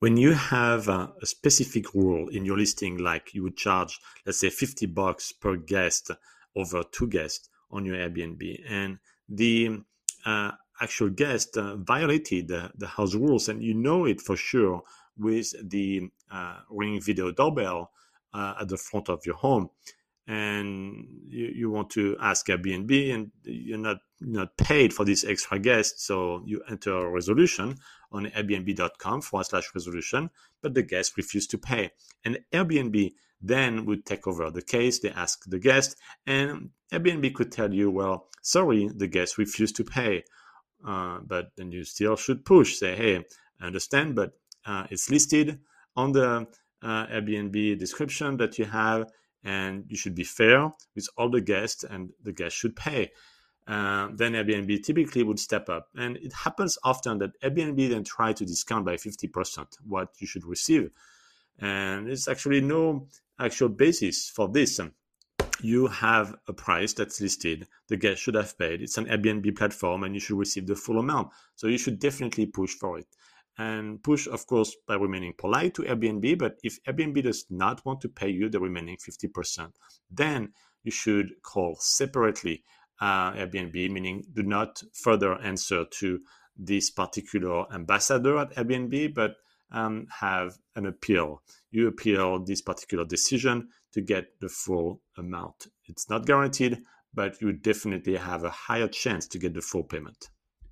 when you have a, a, specific rule in your listing, like you would charge, let's say, 50 bucks per guest over two guests on your Airbnb, and the uh, actual guest uh, violated the, house rules, and you know it for sure with the uh, ring video doorbell uh, at the front of your home, and you, you want to ask Airbnb, and you're not not paid for this extra guest, so you enter a resolution on airbnb.com forward slash resolution, but the guest refused to pay. And Airbnb then would take over the case. They ask the guest, and Airbnb could tell you, well, sorry, the guest refused to pay. Uh, but then you still should push, say, hey, I understand, but uh, it's listed on the uh, Airbnb description that you have, and you should be fair with all the guests, and the guests should pay uh, then Airbnb typically would step up. And it happens often that Airbnb then try to discount by 50% what you should receive. And there's actually no actual basis for this. You have a price that's listed, the guest should have paid. It's an Airbnb platform and you should receive the full amount. So you should definitely push for it. And push, of course, by remaining polite to Airbnb. But if Airbnb does not want to pay you the remaining 50%, then you should call separately uh, Airbnb, meaning do not further answer to this particular ambassador at Airbnb, but um, have an appeal. You appeal this particular decision to get the full amount. It's not guaranteed, but you definitely have a higher chance to get the full payment.